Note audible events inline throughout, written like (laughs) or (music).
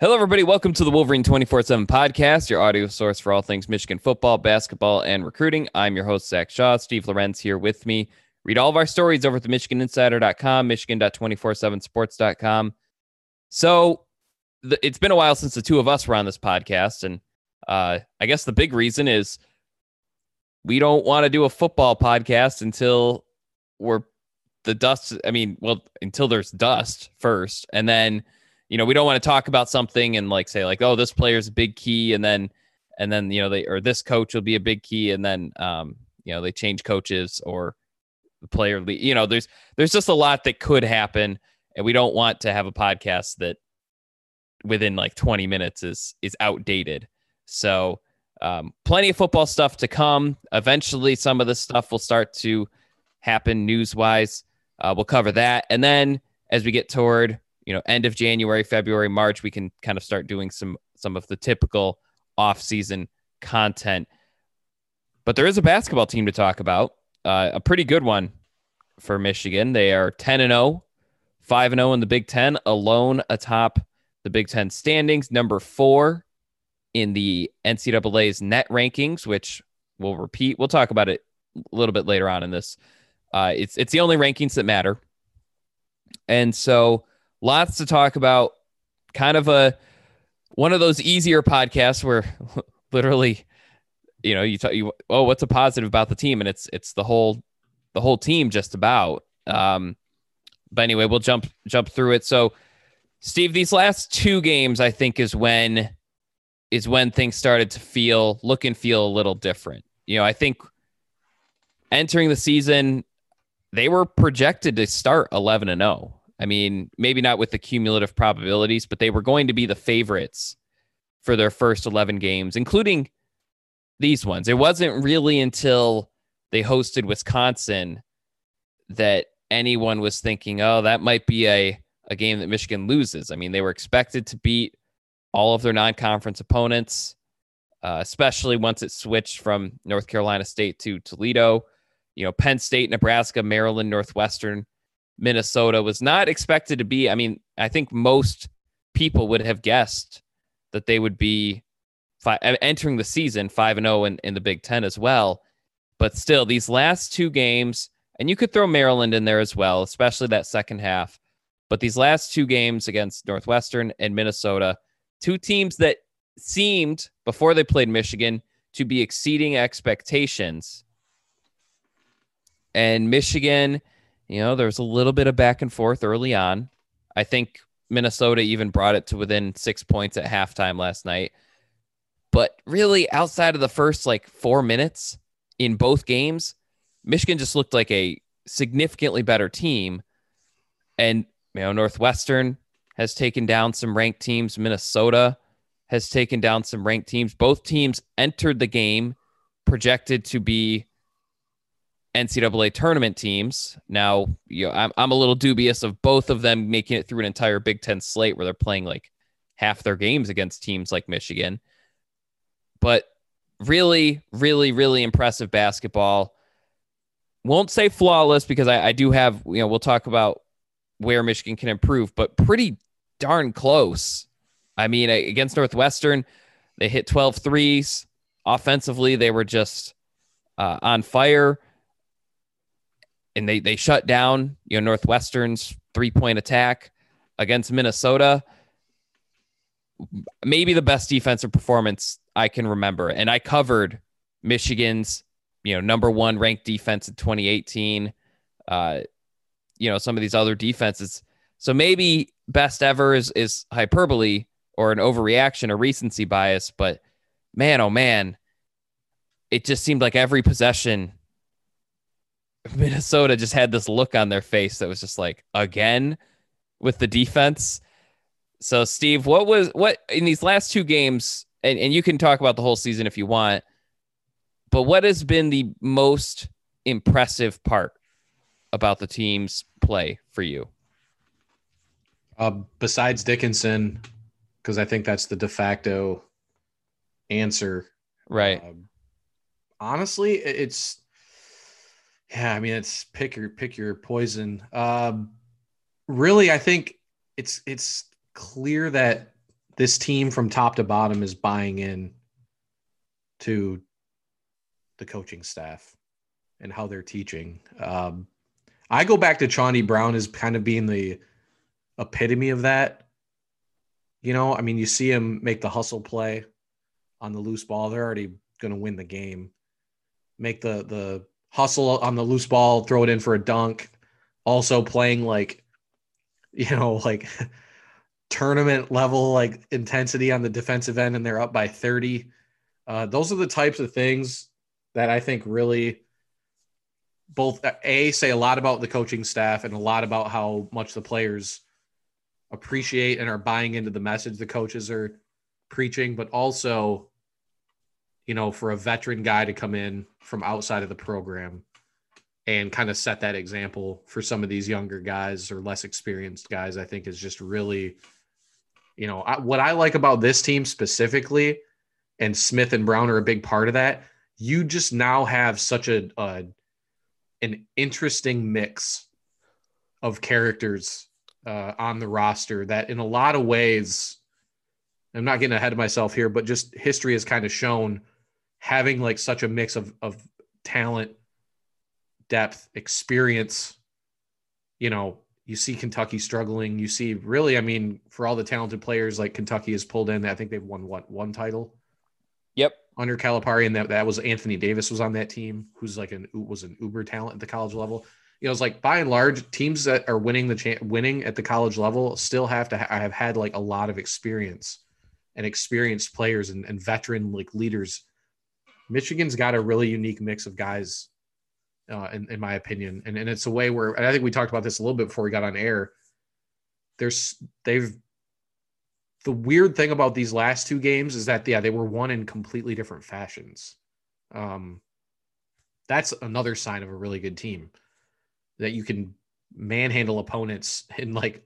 Hello, everybody. Welcome to the Wolverine 24 7 podcast, your audio source for all things Michigan football, basketball, and recruiting. I'm your host, Zach Shaw. Steve Lorenz here with me. Read all of our stories over at the MichiganInsider.com, Michigan.247sports.com. So the, it's been a while since the two of us were on this podcast. And uh, I guess the big reason is we don't want to do a football podcast until we're the dust. I mean, well, until there's dust first. And then you know, we don't want to talk about something and like say like, oh, this player's a big key, and then and then you know they or this coach will be a big key, and then um, you know they change coaches or the player, you know, there's there's just a lot that could happen, and we don't want to have a podcast that within like 20 minutes is is outdated. So um, plenty of football stuff to come. Eventually, some of this stuff will start to happen news wise. Uh, we'll cover that, and then as we get toward you know end of January, February, March, we can kind of start doing some some of the typical off-season content. But there is a basketball team to talk about, uh, a pretty good one for Michigan. They are 10 and 0, 5 and 0 in the Big 10, alone atop the Big 10 standings, number 4 in the NCAA's net rankings, which we'll repeat. We'll talk about it a little bit later on in this. Uh, it's it's the only rankings that matter. And so lots to talk about. Kind of a one of those easier podcasts where (laughs) literally, you know, you talk, you oh, what's a positive about the team, and it's it's the whole the whole team just about. Um, but anyway, we'll jump jump through it. So, Steve, these last two games, I think, is when is when things started to feel look and feel a little different. You know, I think entering the season, they were projected to start 11 and 0. I mean, maybe not with the cumulative probabilities, but they were going to be the favorites for their first 11 games, including these ones. It wasn't really until they hosted Wisconsin that anyone was thinking, oh, that might be a, a game that Michigan loses. I mean, they were expected to beat all of their non conference opponents, uh, especially once it switched from North Carolina State to Toledo. You know, Penn State, Nebraska, Maryland, Northwestern Minnesota was not expected to be. I mean, I think most people would have guessed that they would be entering the season 5 and 0 in, in the Big Ten as well. But still, these last two games, and you could throw Maryland in there as well, especially that second half. But these last two games against Northwestern and Minnesota, two teams that seemed before they played Michigan to be exceeding expectations. And Michigan you know, there's a little bit of back and forth early on. I think Minnesota even brought it to within six points at halftime last night. But really, outside of the first like four minutes in both games, Michigan just looked like a significantly better team. And, you know, Northwestern has taken down some ranked teams. Minnesota has taken down some ranked teams. Both teams entered the game projected to be NCAA tournament teams. Now, you know, I'm, I'm a little dubious of both of them making it through an entire Big Ten slate where they're playing like half their games against teams like Michigan. But really, really, really impressive basketball. Won't say flawless because I, I do have, you know, we'll talk about where Michigan can improve, but pretty darn close. I mean, against Northwestern, they hit 12 threes. Offensively, they were just uh, on fire and they they shut down you know Northwestern's three point attack against Minnesota. Maybe the best defensive performance I can remember, and I covered Michigan's you know number one ranked defense in 2018. Uh, you know some of these other defenses. So maybe best ever is is hyperbole or an overreaction or recency bias, but man, oh man, it just seemed like every possession (laughs) Minnesota just had this look on their face that was just like, again, with the defense. So, Steve, what was what in these last two games, and, and you can talk about the whole season if you want, but what has been the most impressive part about the team's play for you? Uh, besides Dickinson, because I think that's the de facto answer. Right. Um, honestly, it's yeah. I mean, it's pick your pick your poison. Um, really, I think it's it's clear that this team from top to bottom is buying in to the coaching staff and how they're teaching. Um, I go back to Chaundee Brown as kind of being the epitome of that. You know, I mean, you see him make the hustle play on the loose ball. They're already going to win the game. Make the the hustle on the loose ball, throw it in for a dunk. Also playing like, you know, like (laughs) tournament level like intensity on the defensive end, and they're up by thirty. Uh, those are the types of things that I think really both a say a lot about the coaching staff and a lot about how much the players appreciate and are buying into the message the coaches are preaching, but also, you know, for a veteran guy to come in from outside of the program and kind of set that example for some of these younger guys or less experienced guys, I think is just really, you know, I, what I like about this team specifically, and Smith and Brown are a big part of that. You just now have such a, a an interesting mix of characters uh, on the roster that in a lot of ways i'm not getting ahead of myself here but just history has kind of shown having like such a mix of, of talent depth experience you know you see kentucky struggling you see really i mean for all the talented players like kentucky has pulled in i think they've won what one title Yep. under calipari and that, that was anthony davis was on that team who's like an was an uber talent at the college level you know, it's like by and large, teams that are winning the cha- winning at the college level still have to ha- have had like a lot of experience and experienced players and, and veteran like leaders. Michigan's got a really unique mix of guys, uh, in, in my opinion, and and it's a way where I think we talked about this a little bit before we got on air. There's they've the weird thing about these last two games is that yeah they were won in completely different fashions. Um, that's another sign of a really good team that you can manhandle opponents in like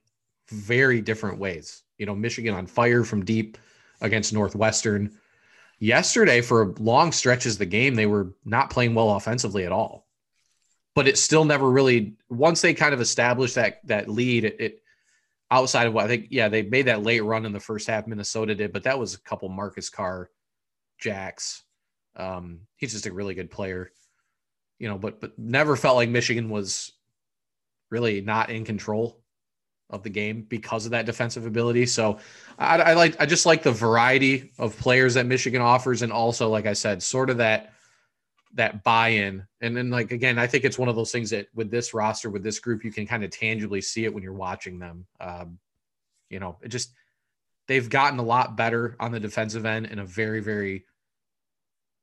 very different ways. You know, Michigan on fire from deep against Northwestern. Yesterday, for long stretches of the game, they were not playing well offensively at all. But it still never really once they kind of established that that lead, it, it outside of what I think, yeah, they made that late run in the first half. Minnesota did, but that was a couple Marcus Carr, Jacks. Um, he's just a really good player, you know. But but never felt like Michigan was really not in control of the game because of that defensive ability. So I, I, like I just like the variety of players that Michigan offers, and also, like I said, sort of that that buy-in. And then, like again, I think it's one of those things that with this roster, with this group, you can kind of tangibly see it when you're watching them. Um, you know, it just they've gotten a lot better on the defensive end in a very very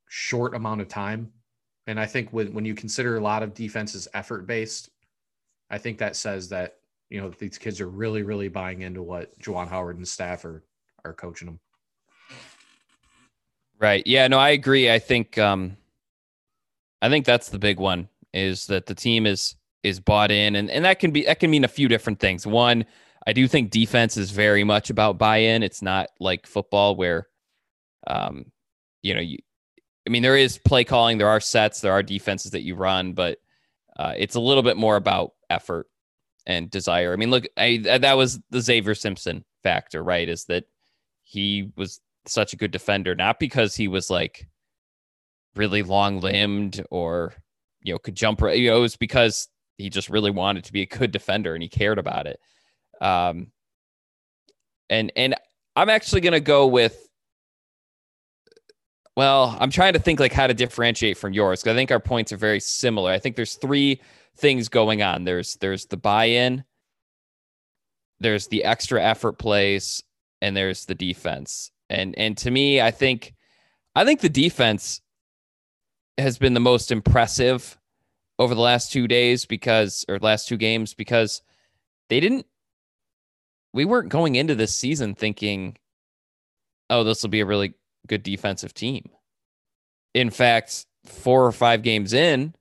short amount of time. And I think when when you consider a lot of defenses effort based, I think that says that you know these kids are really, really buying into what Juwan Howard and staff are are coaching them. Right. Yeah. No, I agree. I think um, I think that's the big one is that the team is is bought in, and and that can be that can mean a few different things. One, I do think defense is very much about buy-in. It's not like football where, um, you know, you. I mean, there is play calling, there are sets, there are defenses that you run, but uh, it's a little bit more about effort and desire. I mean, look, I, that was the Xavier Simpson factor, right? Is that he was such a good defender, not because he was like really long limbed or, you know, could jump, you know, it was because he just really wanted to be a good defender and he cared about it. Um, and, and I'm actually to go with, well, I'm trying to think like how to differentiate from yours because I think our points are very similar. I think there's three things going on. There's there's the buy-in, there's the extra effort plays, and there's the defense. And and to me, I think I think the defense has been the most impressive over the last two days because or last two games because they didn't we weren't going into this season thinking, oh, this will be a really good defensive team. In fact, four or five games in,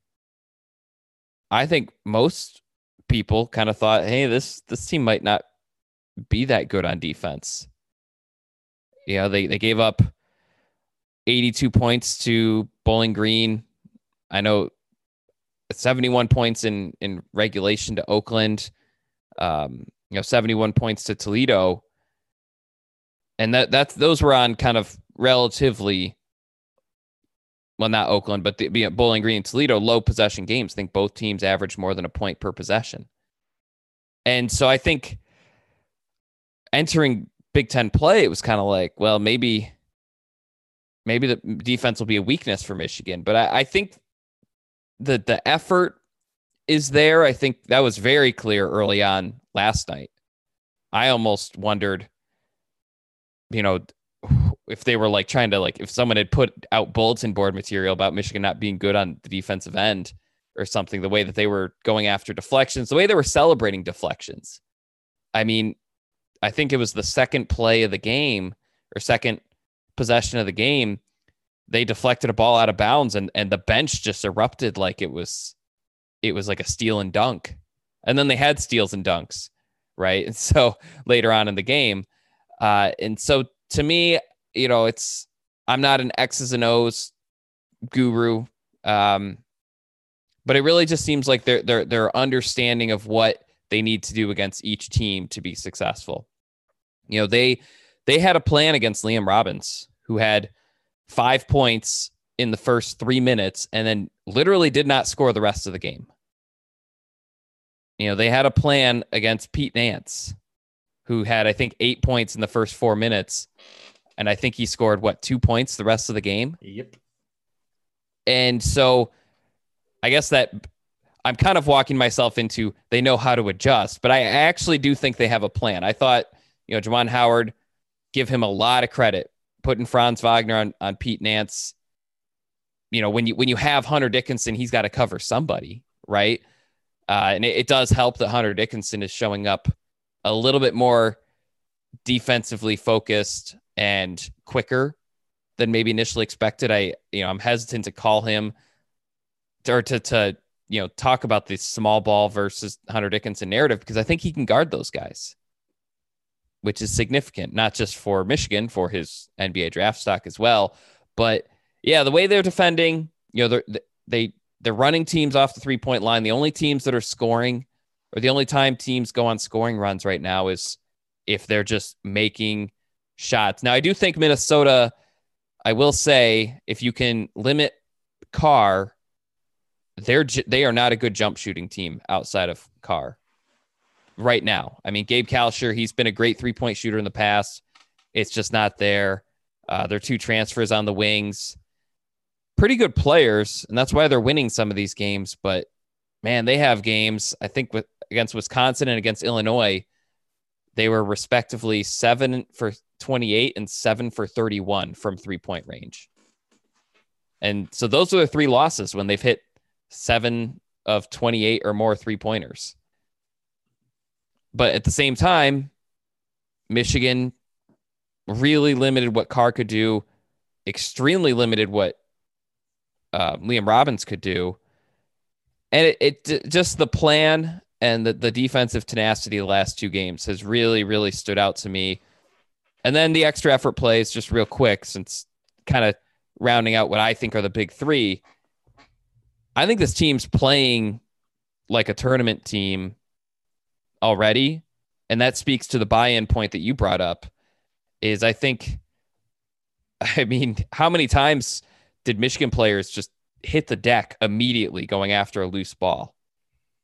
I think most people kind of thought, hey, this this team might not be that good on defense. You know, they, they gave up 82 points to Bowling Green. I know 71 points in in regulation to Oakland. Um, you know, 71 points to Toledo. And that that's those were on kind of relatively well, not Oakland, but the Bowling Green and Toledo low possession games. I think both teams average more than a point per possession. And so I think entering Big Ten play, it was kind of like, well, maybe maybe the defense will be a weakness for Michigan. But I, I think the the effort is there. I think that was very clear early on last night. I almost wondered, you know, if they were like trying to like if someone had put out bulletin board material about Michigan not being good on the defensive end or something, the way that they were going after deflections, the way they were celebrating deflections. I mean, I think it was the second play of the game or second possession of the game. They deflected a ball out of bounds and and the bench just erupted like it was it was like a steal and dunk. And then they had steals and dunks, right? And (laughs) so later on in the game. Uh, and so to me, you know, it's I'm not an X's and O's guru. Um, but it really just seems like their their their understanding of what they need to do against each team to be successful. You know, they they had a plan against Liam Robbins, who had five points in the first three minutes and then literally did not score the rest of the game. You know, they had a plan against Pete Nance, who had, I think, eight points in the first four minutes. And I think he scored, what, two points the rest of the game? Yep. And so I guess that I'm kind of walking myself into they know how to adjust, but I actually do think they have a plan. I thought, you know, Juwan Howard, give him a lot of credit, putting Franz Wagner on, on Pete Nance. You know, when you when you have Hunter Dickinson, he's got to cover somebody, right? Uh, and it, it does help that Hunter Dickinson is showing up a little bit more defensively focused and quicker than maybe initially expected. I, you know, I'm hesitant to call him or to, to, you know, talk about the small ball versus Hunter Dickinson narrative because I think he can guard those guys, which is significant, not just for Michigan, for his NBA draft stock as well. But yeah, the way they're defending, you know, they're, they they're running teams off the three point line. The only teams that are scoring, or the only time teams go on scoring runs right now, is if they're just making shots. Now, I do think Minnesota, I will say, if you can limit Carr, they're they are not a good jump shooting team outside of Carr right now. I mean, Gabe Kalscheur, he's been a great three point shooter in the past. It's just not there. Uh, are two transfers on the wings pretty good players, and that's why they're winning some of these games. But man, they have games. I think with against Wisconsin and against Illinois, they were respectively seven for 28 and seven for 31 from three point range. And so those are the three losses when they've hit seven of 28 or more three pointers. But at the same time, Michigan really limited what Carr could do, extremely limited what uh, Liam Robbins could do. And it, it just the plan and the, the defensive tenacity the last two games has really, really stood out to me. And then the extra effort plays, just real quick, since kind of rounding out what I think are the big three. I think this team's playing like a tournament team already. And that speaks to the buy in point that you brought up. Is I think, (laughs) I mean, how many times did Michigan players just hit the deck immediately going after a loose ball?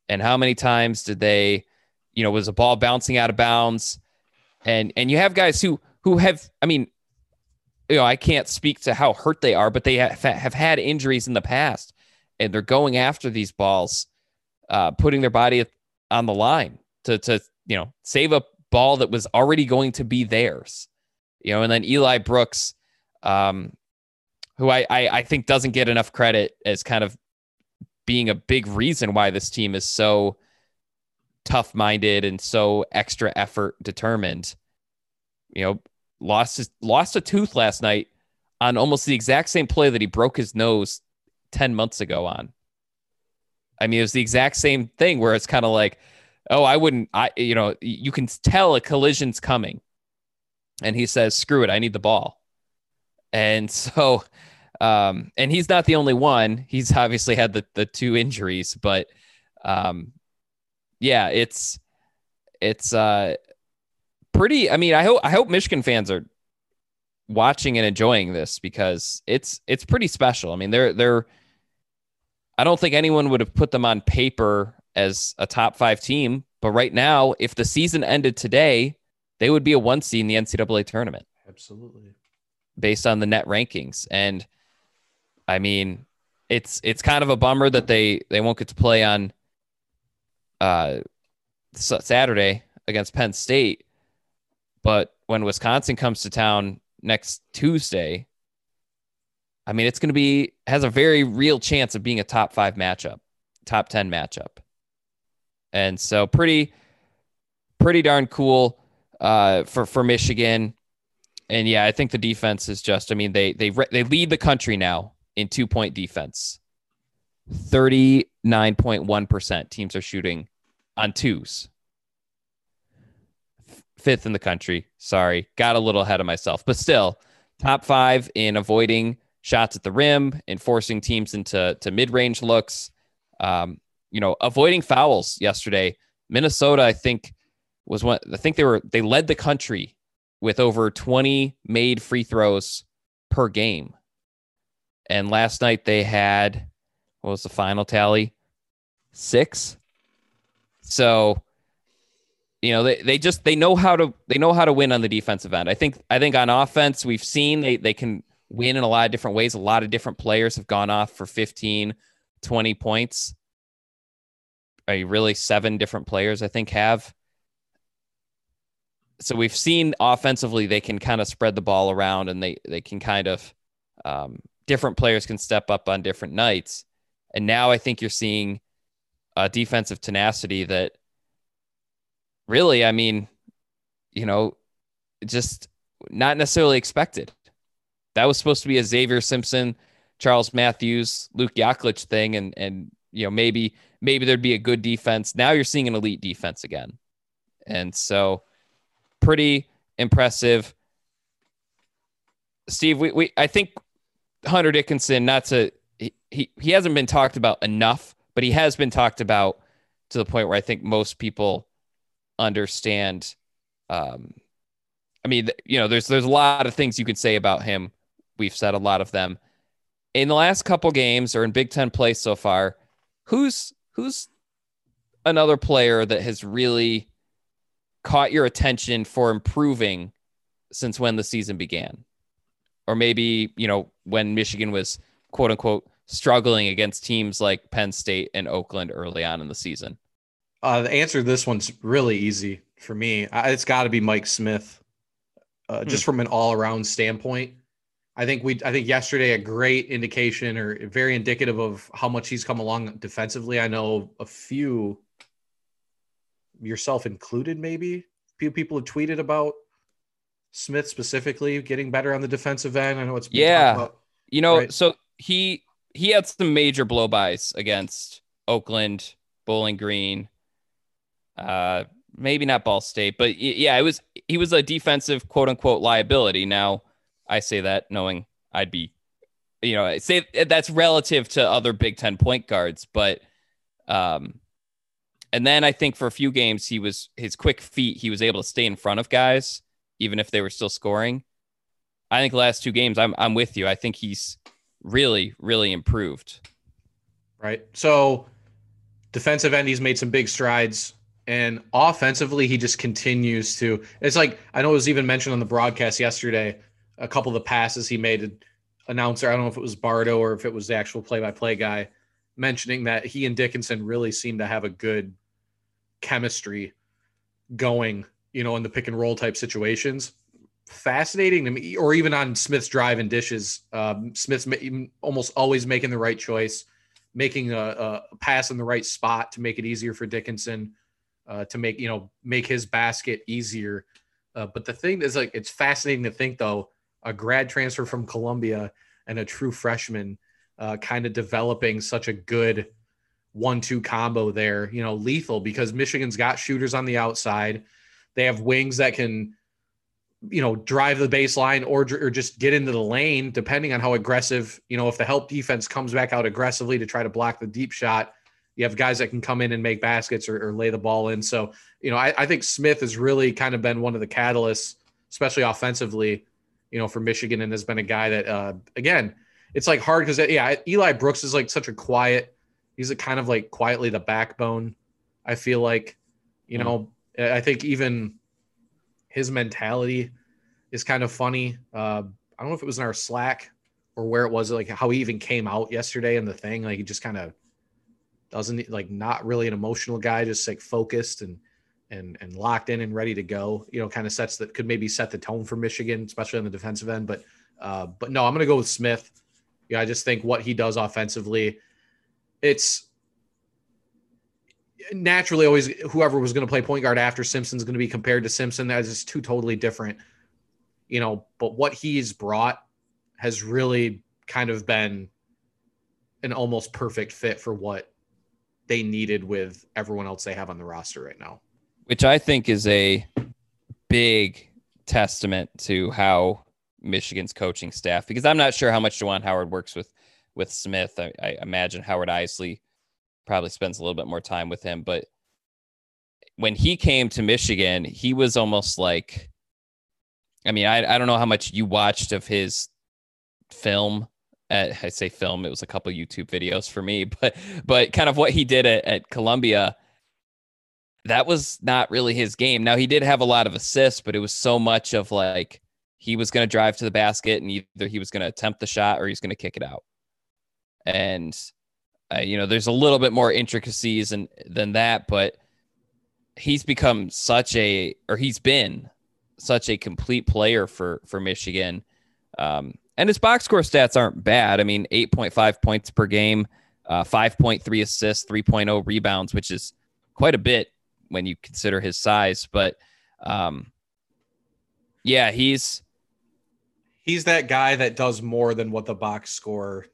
And how many times did they, you know, was a ball bouncing out of bounds? And and you have guys who who have, I mean, you know, I can't speak to how hurt they are, but they have, have had injuries in the past, and they're going after these balls, uh, putting their body on the line to to you know save a ball that was already going to be theirs. You know, and then Eli Brooks, um, who I, I, I think doesn't get enough credit as kind of being a big reason why this team is so tough minded and so extra effort determined. You know, lost his lost a tooth last night on almost the exact same play that he broke his nose 10 months ago on. I mean, it was the exact same thing where it's kind of like, oh, I wouldn't, I, you know, you can tell a collision's coming. And he says, screw it, I need the ball. And (laughs) so, um, and he's not the only one. He's obviously had the, the two injuries, but, um, yeah, it's, it's, uh, pretty, I mean, I hope, I hope Michigan fans are watching and enjoying this because it's, it's pretty special. I mean, they're, they're, I don't think anyone would have put them on paper as a top five team. But right now, if the season ended today, they would be a one seed in the NCAA tournament. Absolutely. Based on the net rankings. And I mean, it's it's kind of a bummer that they they won't get to play on uh Saturday against Penn State. But when Wisconsin comes to town next Tuesday, I mean, it's going to be has a very real chance of being a top five matchup, top ten matchup, and so pretty, pretty darn cool uh, for for Michigan. And yeah, I think the defense is just. I mean, they they they lead the country now in two point defense. Thirty nine point one percent teams are shooting on twos. Fifth in the country. Sorry, got a little ahead of myself, but still top five in avoiding shots at the rim and forcing teams into to mid-range looks. Um, you know, avoiding fouls yesterday. Minnesota, I think, was one. I think they were they led the country with over 20 made free throws per game. And last night they had what was the final tally? Six. So, you know, they, they just they know how to they know how to win on the defensive end. I think I think on offense we've seen they they can win in a lot of different ways. A lot of different players have gone off for 15, 20 points. I really seven different players, I think, have. So we've seen offensively they can kind of spread the ball around and they they can kind of um, different players can step up on different nights. And now I think you're seeing a defensive tenacity that really, I mean, you know, just not necessarily expected that was supposed to be a Xavier Simpson, Charles Matthews, Luke Yaklich thing, and and you know maybe maybe there'd be a good defense. Now you're seeing an elite defense again, and so pretty impressive. Steve, we, we I think Hunter Dickinson, not to he, he he hasn't been talked about enough, but he has been talked about to the point where I think most people understand. Um, I mean, you know, there's there's a lot of things you can say about him We've said a lot of them. In the last couple games or in Big Ten play so far, who's who's another player that has really caught your attention for improving since when the season began? Or maybe, you know, when Michigan was quote unquote struggling against teams like Penn State and Oakland early on in the season? Uh, the answer to this one's really easy for me. It's got to be Mike Smith, uh, just hmm. from an all around standpoint. I think we I think yesterday a great indication or very indicative of how much he's come along defensively. I know a few yourself included maybe a few people have tweeted about Smith specifically getting better on the defensive end. I know it's yeah. About, you know, right? so he he had some major blow blowbys against Oakland, Bowling Green, uh maybe not Ball State, but yeah, it was he was a defensive quote unquote liability. Now I say that knowing I'd be, you know, I say that's relative to other Big Ten point guards, but, um, and then I think for a few games he was his quick feet, he was able to stay in front of guys even if they were still scoring. I think the last two games, I'm I'm with you. I think he's really really improved. Right. So defensive end, he's made some big strides. And offensively, he just continues to. It's like I know it was even mentioned on the broadcast yesterday a couple of the passes he made. Announcer, I don't know if it was Bardo or if it was the actual play-by-play guy, mentioning that he and Dickinson really seem to have a good chemistry going, you know, in the pick and roll type situations. Fascinating to me, or even on Smith's drive and dishes. Um, Smith's almost always making the right choice, making a, a, pass in the right spot to make it easier for Dickinson. Uh, to make you know make his basket easier. Uh, but the thing is, like, it's fascinating to think though, a grad transfer from Columbia and a true freshman, uh, kind of developing such a good one-two combo there. You know, lethal because Michigan's got shooters on the outside. They have wings that can, you know, drive the baseline or or just get into the lane, depending on how aggressive. You know, if the help defense comes back out aggressively to try to block the deep shot, you have guys that can come in and make baskets or, or lay the ball in. So, you know, I, I, think Smith has really kind of been one of the catalysts, especially offensively, you know, for Michigan, and has been a guy that, uh, again, it's like hard because yeah, Eli Brooks is like such a quiet. He's a kind of like quietly the backbone. I feel like, you know, I think even his mentality is kind of funny. Uh, I don't know if it was in our Slack or where it was, like how he even came out yesterday in the thing. Like he just kind of doesn't like not really an emotional guy, just like focused and and and locked in and ready to go. You know, kind of sets that could maybe set the tone for Michigan, especially on the defensive end. But uh, but no, I'm gonna go with Smith. Yeah, I just think what he does offensively, it's naturally always whoever was going to play point guard after Simpson's going to be compared to Simpson. That is two totally different, you know. But what he's brought has really kind of been an almost perfect fit for what they needed with everyone else they have on the roster right now. Which I think is a big testament to how Michigan's coaching staff, because I'm not sure how much Juwan Howard works with with Smith. I, I imagine Howard Eisley probably spends a little bit more time with him, but when he came to Michigan, he was almost like I mean, I, I don't know how much you watched of his film at, I say film, it was a couple YouTube videos for me, (laughs) but but kind of what he did at, at Columbia, that was not really his game. Now he did have a lot of assists, but it was so much of like he was going to drive to the basket and either he was going to attempt the shot or he's going to kick it out. And uh, you know, there's a little bit more intricacies and than that, but he's become such a or he's been such a complete player for for Michigan. Um, and his box score stats aren't bad. I mean, 8.5 points per game, uh, 5.3 assists, 3.0 rebounds, which is quite a bit when you consider his size. But um, yeah, he's he's that guy that does more than what the box score.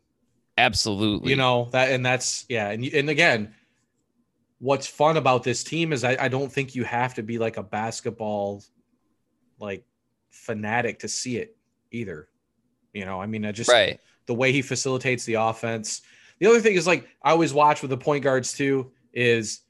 Absolutely, you know that, and that's yeah, and and again, what's fun about this team is I, I don't think you have to be like a basketball like fanatic to see it either. You know, I mean, I just right. the way he facilitates the offense. The other thing is like I always watch with the point guards too is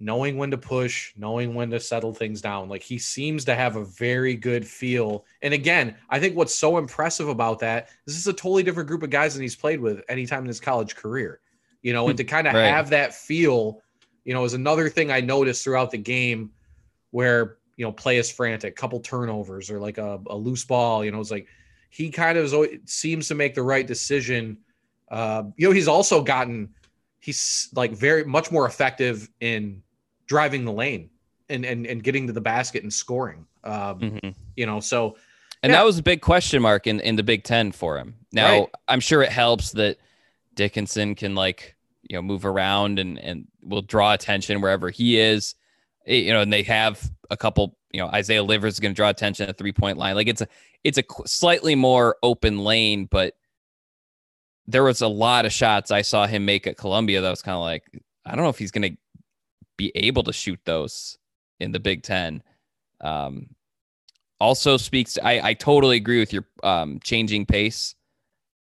knowing when to push, knowing when to settle things down. Like he seems to have a very good feel. And again, I think what's so impressive about that is this is a totally different group of guys than he's played with anytime in his college career. You know, and to hmm. kind of right. have that feel, you know, is another thing I noticed throughout the game where, you know, play is frantic, couple turnovers or like a, a loose ball, you know, it's like he kind of always, seems to make the right decision. Uh, you know, he's also gotten he's like very much more effective in driving the lane and and, and getting to the basket and scoring. Um, mm-hmm. You know, so and yeah. that was a big question mark in in the Big Ten for him. Now right. I'm sure it helps that Dickinson can like you know move around and and will draw attention wherever he is. You know, and they have a couple. You know, Isaiah Livers is going to draw attention at three point line. Like it's a it's a slightly more open lane, but there was a lot of shots I saw him make at Columbia that was kind of like, I don't know if he's going to be able to shoot those in the Big Ten. Um, also speaks, to, I, I totally agree with your um, changing pace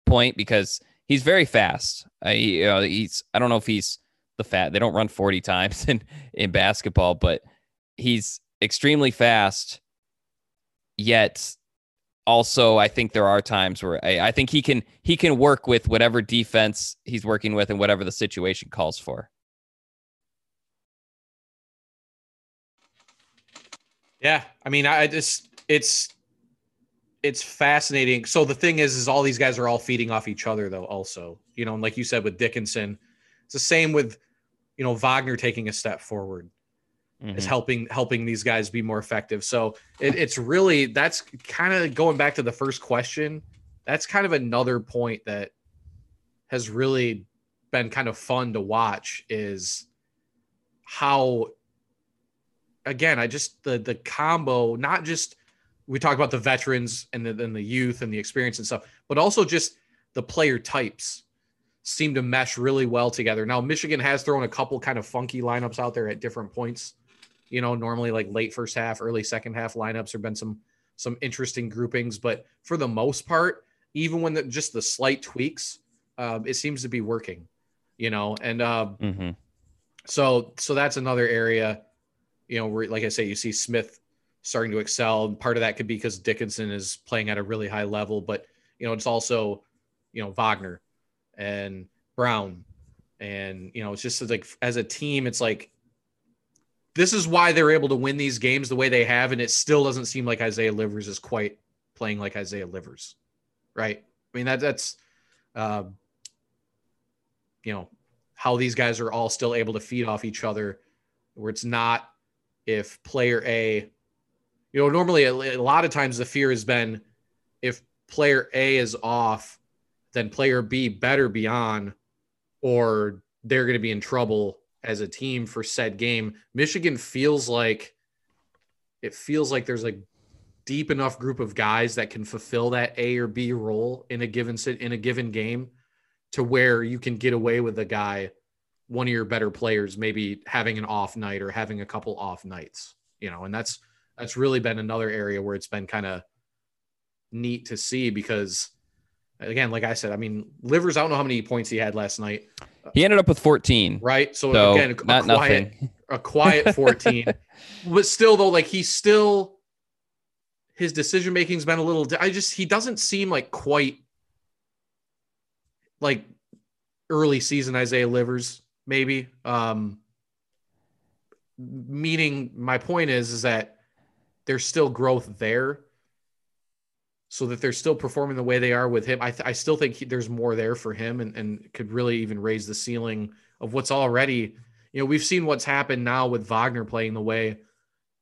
point because he's very fast. I, you know, he's, I don't know if he's the fat, they don't run 40 times (laughs) in, in basketball, but he's extremely fast, yet also I think there are times where I, I, think he can he can work with whatever defense he's working with and whatever the situation calls for. Yeah, I mean, I just it's it's fascinating. So the thing is, is all these guys are all feeding off each other, though. Also, you know, and like you said with Dickinson, it's the same with you know Wagner taking a step forward mm-hmm. is helping helping these guys be more effective. So it, it's really that's kind of going back to the first question. That's kind of another point that has really been kind of fun to watch is how again, I just the the combo, not just we talk about the veterans and the, and the youth and the experience and stuff, but also just the player types seem to mesh really well together. Now, Michigan has thrown a couple kind of funky lineups out there at different points. You know, normally like late first half, early second half lineups. There've been some some interesting groupings, but for the most part, even when the, just the slight tweaks, uh, it seems to be working. You know, and uh, Mm-hmm. so so that's another area. You know, where like I say, you see Smith starting to excel, and part of that could be because Dickinson is playing at a really high level, but you know, it's also you know Wagner and Brown, and you know, it's just like as a team, it's like this is why they're able to win these games the way they have, and it still doesn't seem like Isaiah Livers is quite playing like Isaiah Livers, right? I mean that that's, uh, you know, how these guys are all still able to feed off each other, where it's not if player A, you know, normally a, a lot of times the fear has been if player A is off, then player B better be on, or they're going to be in trouble as a team for said game. Michigan feels like it feels like there's a deep enough group of guys that can fulfill that A or B role in a given in a given game to where you can get away with a guy one of your better players maybe having an off night or having a couple off nights you know and that's that's really been another area where it's been kind of neat to see because again like i said i mean livers i don't know how many points he had last night. He ended up with 14. right? So, So again a, not a quiet nothing. a quiet (laughs) 14 but still though like he's still his decision making's been a little i just he doesn't seem like quite like early season isaiah livers maybe. Um meaning my point is is that there's still growth there so that they're still performing the way they are with him. I, th- I still think he, there's more there for him and, and could really even raise the ceiling of what's already you know we've seen what's happened now with wagner playing the way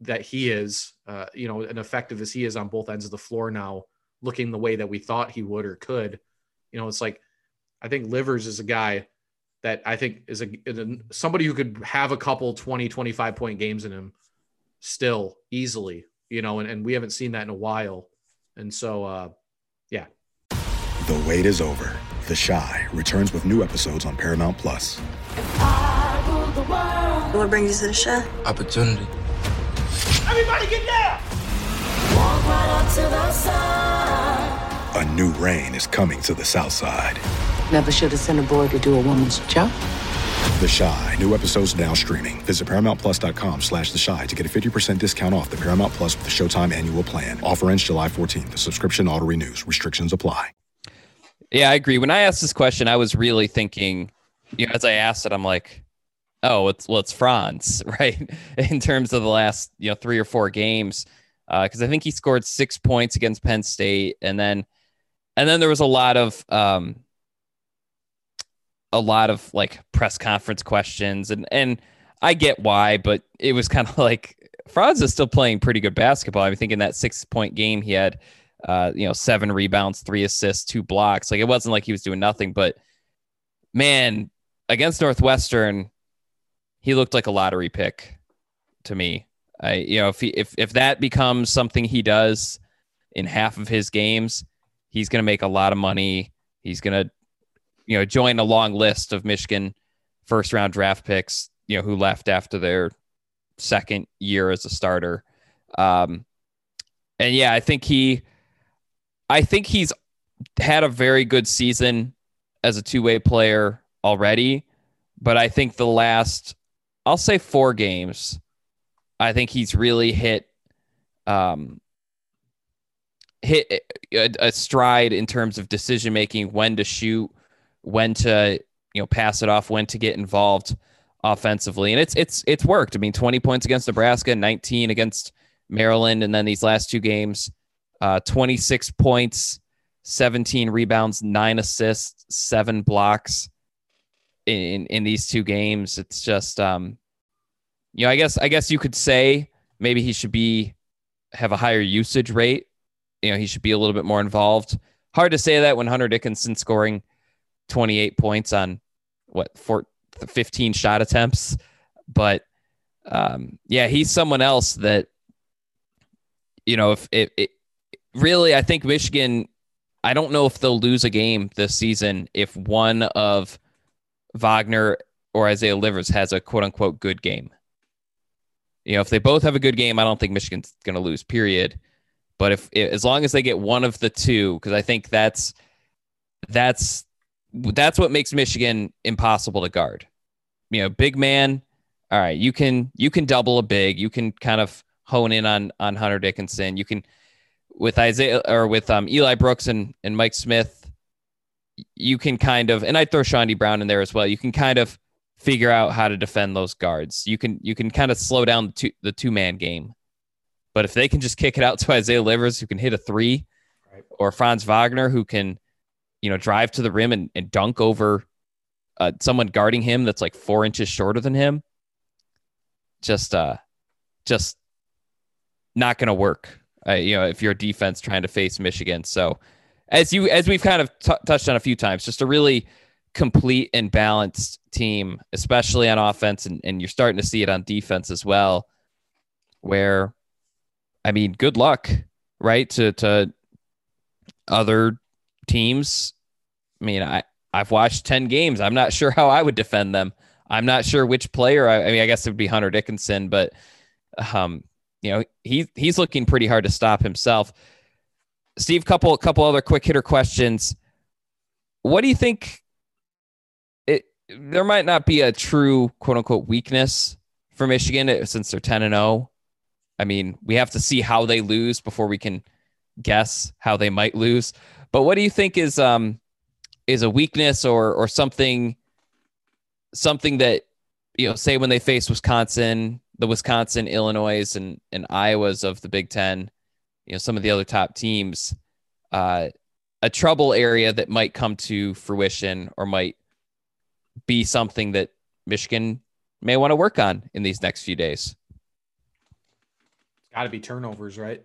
that he is uh, you know and effective as he is on both ends of the floor now looking the way that we thought he would or could. You know it's like i think livers is a guy that i think is a, is a somebody who could have a couple 20 25 point games in him still easily you know and, and we haven't seen that in a while and so uh yeah The wait is over. The Chi returns with new episodes on Paramount Plus. What brings you to the show? Opportunity. Everybody get down! Right a new reign is coming to the South Side. Never should have sent a boy to do a woman's job. The Chi. New episodes now streaming. Visit ParamountPlus.com slash The Chi to get a 50% discount off the Paramount Plus with the Showtime annual plan. Offer ends July 14th. The subscription auto-renews. Restrictions apply. Yeah, I agree. When I asked this question, I was really thinking, you know, as I asked it, I'm like, oh, it's well, it's Franz, (laughs) right? In terms of the last, you know, three or four games, because I think he scored six points against Penn State, and then, and then there was a lot of, um, a lot of like press conference questions, and and I get why, but it was kind of (laughs) like Franz is still playing pretty good basketball. I think in that six point game he had uh, you know, seven rebounds, three assists, two blocks. Like it wasn't like he was doing nothing, but man, against Northwestern, he looked like a lottery pick to me. I, you know, if he, if if that becomes something he does in half of his games, he's to make a lot of money. He's to, you know, join a long list of Michigan first round draft picks, you know, who left after their second year as a starter. Um, and yeah, I think he, I think he's had a very good season as a two way player already. But I think the last, I'll say four games, I think he's really hit, um, hit a, a stride in terms of decision making, when to shoot, when to you know pass it off, when to get involved offensively, and it's it's it's worked. I mean, twenty points against Nebraska, nineteen against Maryland, and then these last two games, uh, 26 points, 17 rebounds, nine assists, seven blocks in in these two games. It's just, um, you know, I guess I guess you could say maybe he should be have a higher usage rate. You know, he should be a little bit more involved. Hard to say that when Hunter Dickinson scoring 28 points on what four, 15 shot attempts, but um, yeah, he's someone else that, you know, if it, it really, I think Michigan, I don't know if they'll lose a game this season if one of Wagner or Isaiah Livers has a quote unquote good game. You know, if they both have a good game, I don't think Michigan's going to lose, period. But if, as long as they get one of the two, because I think that's, that's, that's what makes Michigan impossible to guard. You know, big man. All right, you can you can double a big. You can kind of hone in on on Hunter Dickinson. You can with Isaiah or with um, Eli Brooks and and Mike Smith. You can kind of and I throw Chaundee Brown in there as well. You can kind of figure out how to defend those guards. You can you can kind of slow down the two the two man game. But if they can just kick it out to Isaiah Livers, who can hit a three, right. or Franz Wagner, who can, you know, drive to the rim and, and dunk over uh, someone guarding him that's like four inches shorter than him, just uh, just not going to work. Uh, you know, if you're a defense trying to face Michigan. So, as you as we've kind of t- touched on a few times, just a really complete and balanced team, especially on offense, and, and you're starting to see it on defense as well. Where, I mean, good luck, right? To to other teams. I mean, I I've watched 10 games. I'm not sure how I would defend them. I'm not sure which player. I, I mean, I guess it would be Hunter Dickinson, but um, you know, he he's looking pretty hard to stop himself. Steve, couple couple other quick hitter questions. What do you think? It there might not be a true quote unquote weakness for Michigan since they're 10 and 0. I mean, we have to see how they lose before we can guess how they might lose. But what do you think is um is a weakness or or something something that you know say when they face Wisconsin, the Wisconsin, Illinois, and and Iowas of the Big Ten, you know some of the other top teams, uh, a trouble area that might come to fruition or might be something that Michigan may want to work on in these next few days. Got to be turnovers, right?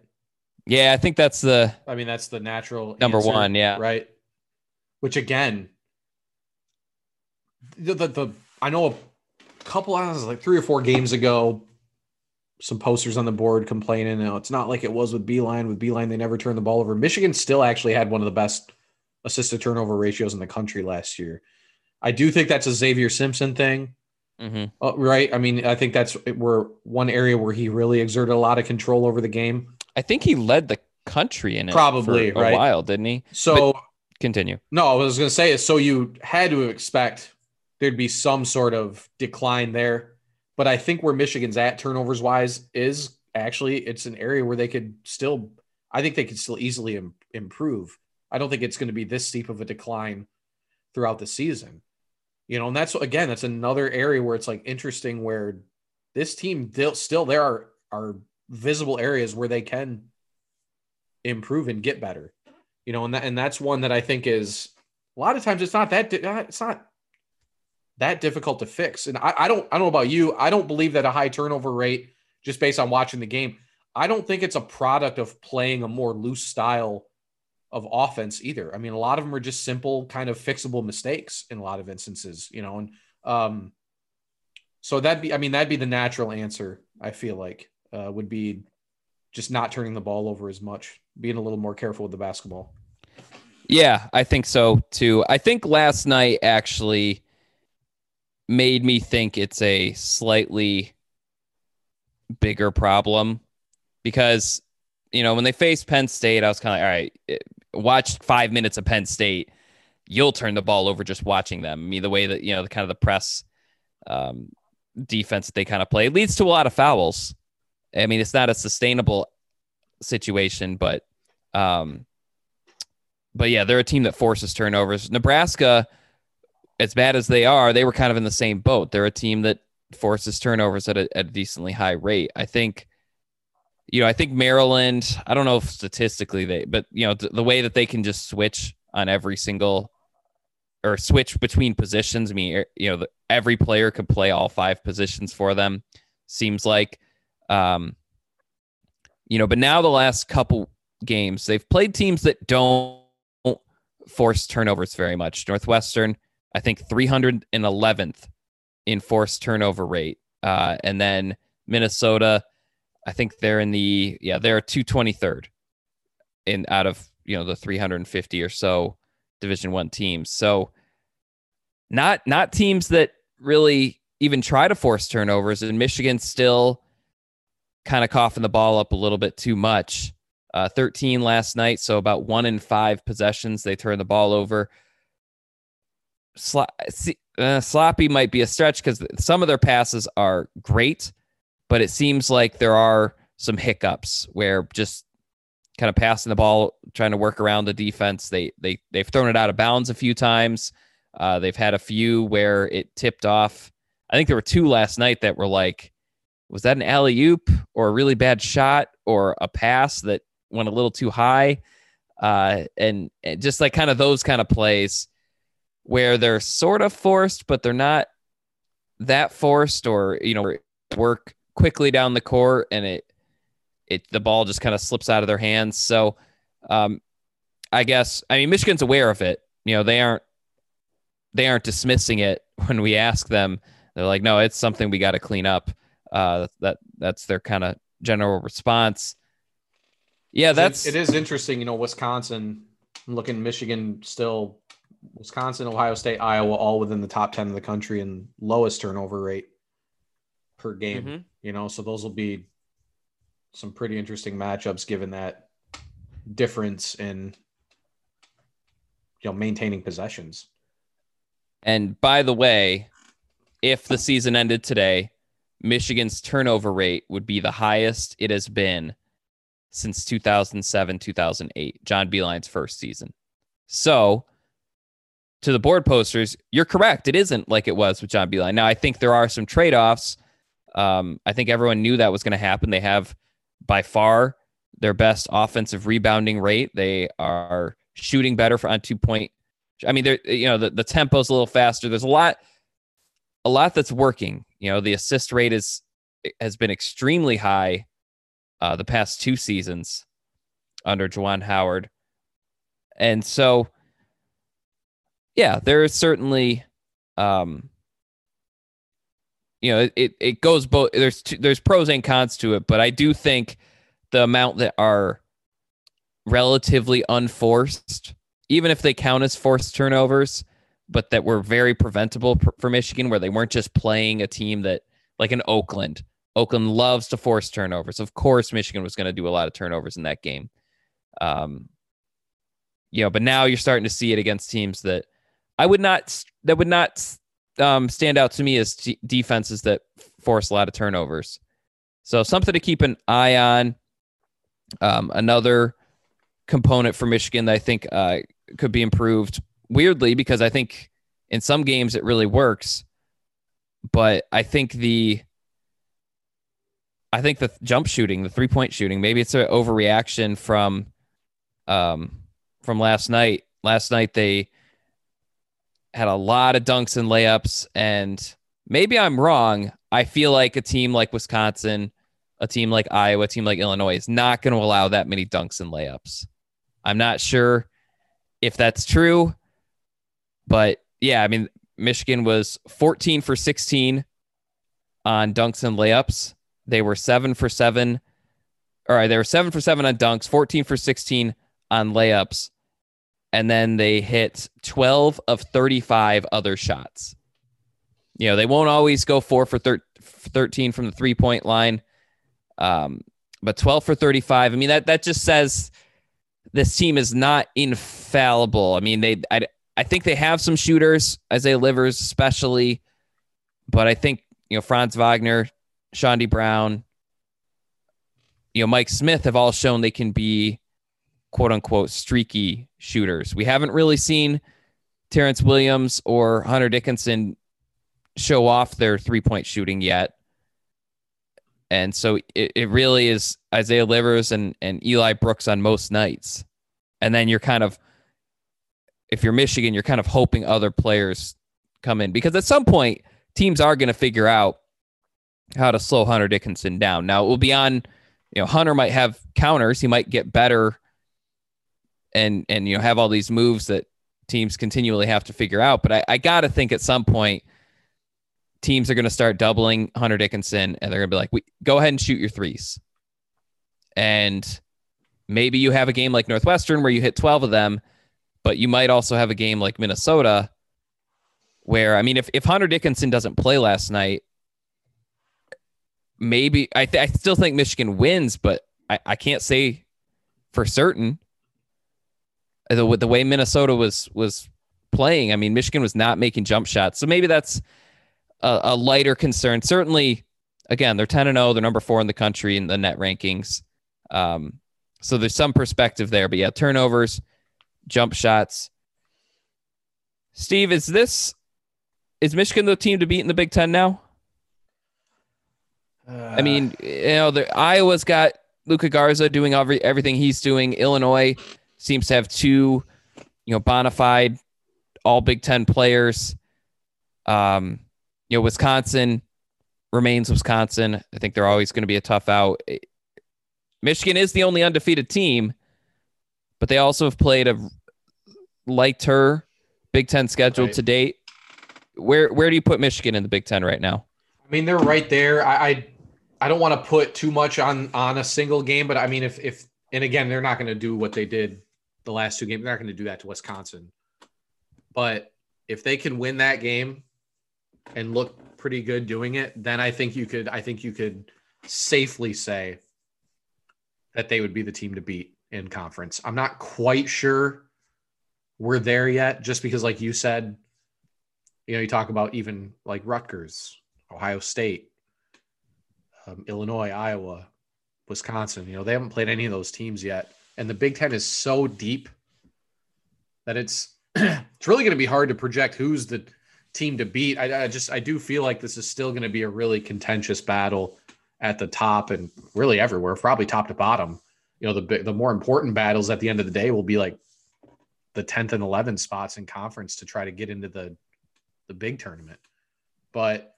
Yeah, I think that's the. I mean, that's the natural number answer, one. Yeah, right which again, the, the, the I know a couple hours, like three or four games ago, some posters on the board complaining. You know, it's not like it was with Beilein. With Beilein, they never turned the ball over. Michigan still actually had one of the best assist to turnover ratios in the country last year. I do think that's a Xavier Simpson thing. Mm-hmm. Uh, right. I mean, I think that's where one area where he really exerted a lot of control over the game. I think he led the country in it probably for a right? while, didn't he? So but Continue. No, I was going to say is so you had to expect there'd be some sort of decline there, but I think where Michigan's at turnovers wise is actually it's an area where they could still. I think they could still easily Im- improve. I don't think it's going to be this steep of a decline throughout the season. You know, and that's again, that's another area where it's like interesting where this team still there are are visible areas where they can improve and get better you know, and that and that's one that I think is a lot of times it's not that it's not that difficult to fix. And I, I don't I don't know about you. I don't believe that a high turnover rate just based on watching the game. I don't think it's a product of playing a more loose style of offense either. I mean, a lot of them are just simple, kind of fixable mistakes in a lot of instances, you know. And um, so that'd be, I mean, that'd be the natural answer. I feel like uh, would be just not turning the ball over as much, being a little more careful with the basketball. Yeah, I think so too. I think last night actually made me think it's a slightly bigger problem because you know when they faced Penn State, I was kind of like, all right, watch five minutes of Penn State, you'll turn the ball over just watching them. I mean, the way that you know the kind of the press um, defense that they kind of play leads to a lot of fouls. I mean, it's not a sustainable situation, but um, but yeah, they're a team that forces turnovers. Nebraska, as bad as they are, they were kind of in the same boat. They're a team that forces turnovers at a, at a decently high rate. I think, you know, I think Maryland. I don't know if statistically they, but you know, th- the way that they can just switch on every single or switch between positions. I mean, you know, the, every player could play all five positions for them. Seems like um, you know, but now the last couple games, they've played teams that don't force turnovers very much. Northwestern, I think 311th in forced turnover rate. Uh, and then Minnesota, I think they're in the yeah they're 223rd in out of you know the 350 or so Division One teams. So not not teams that really even try to force turnovers, and Michigan still kind of coughing the ball up a little bit too much. Uh, 13 last night, so about one in five possessions they turn the ball over. Uh, sloppy might be a stretch because some of their passes are great, but it seems like there are some hiccups where just kind of passing the ball, trying to work around the defense. They they they've thrown it out of bounds a few times. Uh, they've had a few where it tipped off. I think there were two last night that were like, was that an alley oop or a really bad shot or a pass that went a little too high? Uh, and, and just like kind of those kind of plays where they're sort of forced, but they're not that forced, or you know, work quickly down the court and it it the ball just kind of slips out of their hands. So, um, I guess I mean Michigan's aware of it. You know, they aren't they aren't dismissing it (laughs) when we ask them. They're like, no, it's something we got to clean up. Uh, that that's their kind of general response. Yeah, that's it is interesting. You know, Wisconsin looking Michigan still Wisconsin, Ohio State, Iowa, all within the top 10 of the country and lowest turnover rate per game. Mm-hmm. You know, so those will be some pretty interesting matchups given that difference in you know maintaining possessions. And by the way, if the season ended today, Michigan's turnover rate would be the highest it has been since 2007, 2008, John Beilein's first season. So, to the board posters, you're correct. It isn't like it was with John Beilein. Now, I think there are some trade offs. Um, I think everyone knew that was going to happen. They have by far their best offensive rebounding rate. They are shooting better for on two point. I mean, they're you know the the tempo's a little faster. There's a lot, a lot that's working. You know, the assist rate is has been extremely high uh, the past two seasons under Juwan Howard, and so yeah, there is certainly, um, you know, it, it goes both. There's two, there's pros and cons to it, but I do think the amount that are relatively unforced, even if they count as forced turnovers, but that were very preventable for Michigan, where they weren't just playing a team that like in Oakland. Oakland loves to force turnovers. Of course, Michigan was going to do a lot of turnovers in that game. Um, you know, but now you're starting to see it against teams that I would not that would not um, stand out to me as t- defenses that force a lot of turnovers. So something to keep an eye on. Um, another component for Michigan that I think uh, could be improved. Weirdly, because I think in some games it really works, but I think the I think the jump shooting, the three point shooting, maybe it's an overreaction from um, from last night. Last night they had a lot of dunks and layups. And maybe I'm wrong. I feel like a team like Wisconsin, a team like Iowa, a team like Illinois is not going to allow that many dunks and layups. I'm not sure if that's true, but yeah, I mean, Michigan was 14 for 16 on dunks and layups. They were seven for seven. All right, they were seven for seven on dunks, 14 for 16 on layups and then they hit 12 of 35 other shots. You know, they won't always go four for thir- 13 from the three point line, um, but 12 for 35. I mean, that, that just says this team is not infallible. I mean, they, I, I think they have some shooters, Isaiah Livers, especially, but I think, you know, Franz Wagner, Chaundee Brown, you know, Mike Smith have all shown they can be quote unquote streaky shooters. We haven't really seen Terrance Williams or Hunter Dickinson show off their three point shooting yet. And so it, it really is Isaiah Livers and, and Eli Brooks on most nights. And then you're kind of, if you're Michigan, you're kind of hoping other players come in because at some point teams are going to figure out how to slow Hunter Dickinson down. Now it will be on, you know, Hunter might have counters. He might get better and and you know have all these moves that teams continually have to figure out. But I, I got to think at some point teams are going to start doubling Hunter Dickinson and they're going to be like, we, go ahead and shoot your threes. And maybe you have a game like Northwestern where you hit 12 of them, but you might also have a game like Minnesota where, I mean, if, if Hunter Dickinson doesn't play last night, maybe I, th- I still think Michigan wins, but I, I can't say for certain. The, the way Minnesota was was playing, I mean, Michigan was not making jump shots, so maybe that's a, a lighter concern. Certainly, again, they're ten and zero. They're number four in the country in the net rankings. Um, so there's some perspective there. But yeah, turnovers, jump shots. Steve, is this is Michigan the team to beat in the Big Ten now? Uh, I mean, you know, the, Iowa's got Luka Garza doing every, everything he's doing. Illinois seems to have two, you know, bona fide all Big Ten players. Um, you know, Wisconsin remains Wisconsin. I think they're always going to be a tough out. Michigan is the only undefeated team, but they also have played a lighter Big Ten schedule Right. to date. Where where do you put Michigan in the Big Ten right now? I mean, they're right there. I I, I don't want to put too much on on a single game, but I mean, if if and again, they're not going to do what they did the last two games. They're not going to do that to Wisconsin. But if they can win that game and look pretty good doing it, then I think you could. I think you could safely say that they would be the team to beat in conference. I'm not quite sure we're there yet, just because, like you said, you know, you talk about even like Rutgers, Ohio State, um, Illinois, Iowa, Wisconsin. You know, they haven't played any of those teams yet, and the Big Ten is so deep that it's (clears throat) it's really going to be hard to project who's the team to beat. I, I just I do feel like this is still going to be a really contentious battle at the top and really everywhere, probably top to bottom. You know, the the more important battles at the end of the day will be like the 10th and 11th spots in conference to try to get into the the big tournament. But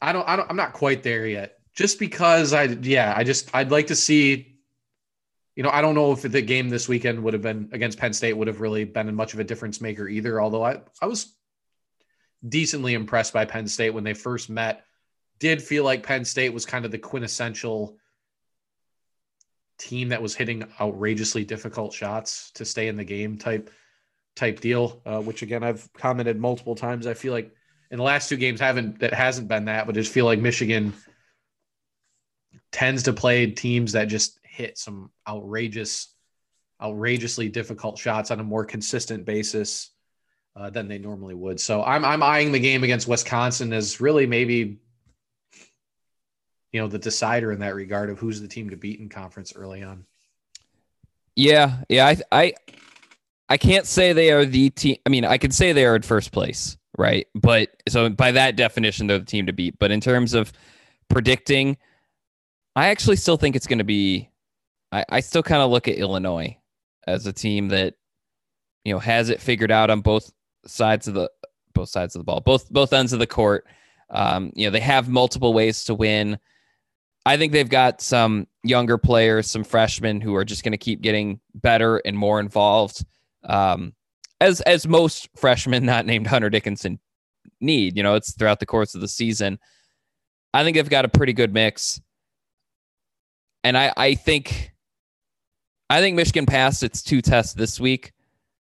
I don't I don't I'm not quite there yet. Just because I yeah, I just I'd like to see you know, I don't know if the game this weekend would have been against Penn State would have really been much of a difference maker either, although I I was decently impressed by Penn State when they first met. Did feel like Penn State was kind of the quintessential team that was hitting outrageously difficult shots to stay in the game type type deal, uh, which again I've commented multiple times. I feel like in the last two games haven't that hasn't been that, but I just feel like Michigan tends to play teams that just hit some outrageous, outrageously difficult shots on a more consistent basis uh, than they normally would. So I'm I'm eyeing the game against Wisconsin as really maybe you know the decider in that regard of who's the team to beat in conference early on. Yeah, yeah. I I I can't say they are the team. I mean, I could say they are in first place, right? But so by that definition, they're the team to beat. But in terms of predicting, I actually still think it's going to be. I, I still kind of look at Illinois as a team that you know has it figured out on both sides of the both sides of the ball, both both ends of the court. Um, you know, they have multiple ways to win. I think they've got some younger players, some freshmen who are just going to keep getting better and more involved. Um, as as most freshmen (laughs) not named Hunter Dickinson need, you know, it's throughout the course of the season. I think they've got a pretty good mix, and I I think I think Michigan passed its two tests this week.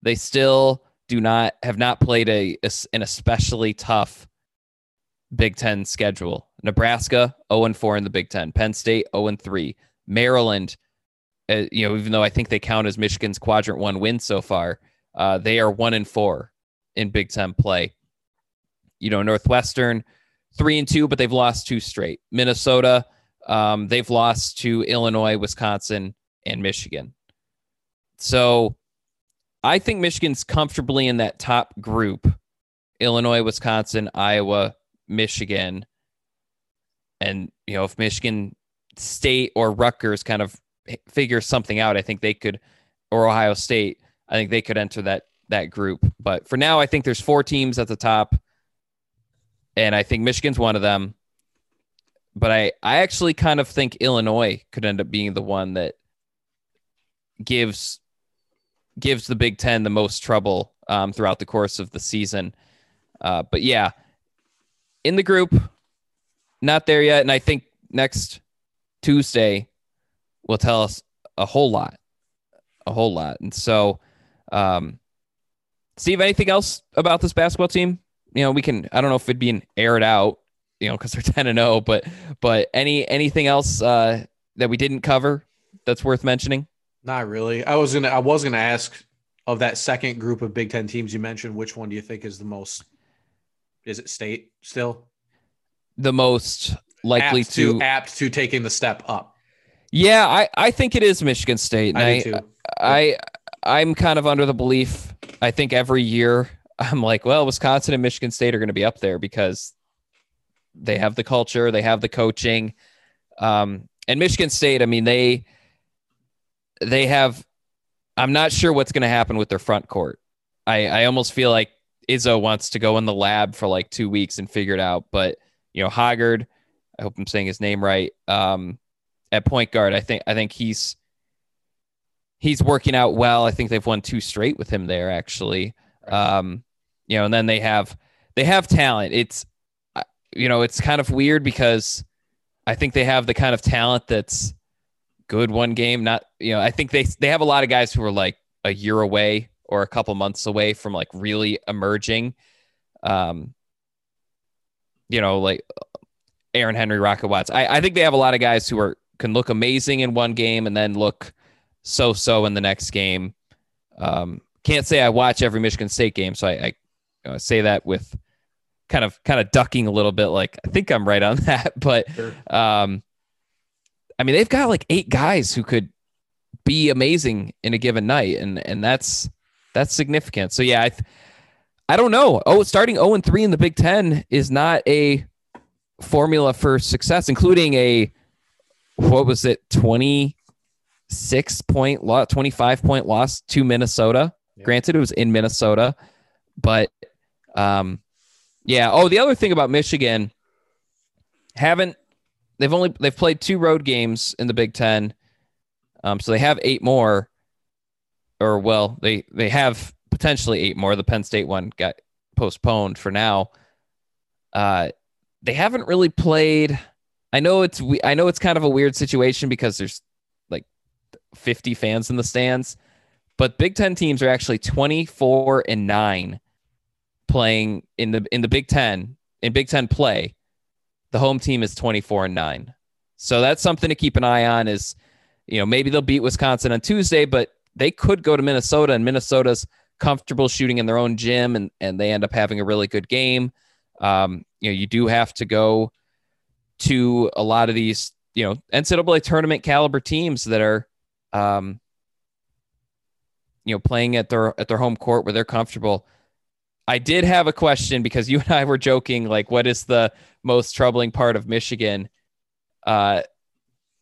They still do not have not played a, a an especially tough Big Ten schedule. Nebraska 0 4 in the Big Ten. Penn State 0 3. Maryland, uh, you know, even though I think they count as Michigan's quadrant one win so far, uh, they are 1 and 4 in Big Ten play. You know, Northwestern 3 and 2, but they've lost two straight. Minnesota, um, they've lost to Illinois, Wisconsin, and Michigan. So I think Michigan's comfortably in that top group Illinois, Wisconsin, Iowa, Michigan. And, you know, if Michigan State or Rutgers kind of figure something out, I think they could, or Ohio State, I think they could enter that that group. But for now, I think there's four teams at the top, and I think Michigan's one of them. But I, I actually kind of think Illinois could end up being the one that gives gives the Big Ten the most trouble um, throughout the course of the season. Uh, but yeah, in the group, not there yet. And I think next Tuesday will tell us a whole lot, a whole lot. And so, um, Steve, anything else about this basketball team? You know, we can. I don't know if it'd be an aired out, you know, because they're (laughs) ten and zero. But but any anything else uh, that we didn't cover that's worth mentioning? Not really. I was gonna. I was gonna ask of that second group of Big Ten teams you mentioned, which one do you think is the most? Is it State still The most likely apt to, apt to taking the step up? yeah, I I think it is Michigan State. I I, too. I I'm kind of under the belief. I think every year I'm like, well, Wisconsin and Michigan State are going to be up there because they have the culture, they have the coaching, um, and Michigan State. I mean, they they have. I'm not sure what's going to happen with their front court. I I almost feel like Izzo wants to go in the lab for like two weeks and figure it out. But you know, Hoggard, I hope I'm saying his name right. Um, at point guard, I think I think he's he's working out well. I think they've won two straight with him there, actually. Um, you know, and then they have they have talent. It's you know, it's kind of weird because I think they have the kind of talent that's good one game. Not you know, I think they they have a lot of guys who are like a year away or a couple months away from like really emerging. Um, you know, like Aaron Henry, Rocket Watts. I, I think they have a lot of guys who are can look amazing in one game and then look so so in the next game. Um, can't say I watch every Michigan State game, so I, I you know, say that with kind of kind of ducking a little bit. Like I think I'm right on (laughs) that, but Sure. um, I mean they've got like eight guys who could be amazing in a given night, and and that's that's significant. So yeah, I th- I don't know. Oh, starting 0 and 3 in the Big Ten is not a formula for success, including a what was it, 26 point loss, 25 point loss to Minnesota. Yeah. Granted, it was in Minnesota, but um, yeah. Oh, the other thing about Michigan haven't they've only they've played two road games in the Big Ten, um, so they have eight more, or well, they they have potentially eight more. The Penn State one got postponed for now. Uh, they haven't really played. I know it's I know it's kind of a weird situation because there's like 50 fans in the stands, but Big Ten teams are actually 24 and nine playing in the in the Big Ten in Big Ten play. The home team is 24 and nine, so that's something to keep an eye on. Is you know maybe they'll beat Wisconsin on Tuesday, but they could go to Minnesota and Minnesota's comfortable shooting in their own gym and and they end up having a really good game. Um, you know you do have to go to a lot of these you know NCAA tournament caliber teams that are um, you know playing at their at their home court where they're comfortable. I did have a question because you and I were joking like what is the most troubling part of Michigan? Uh,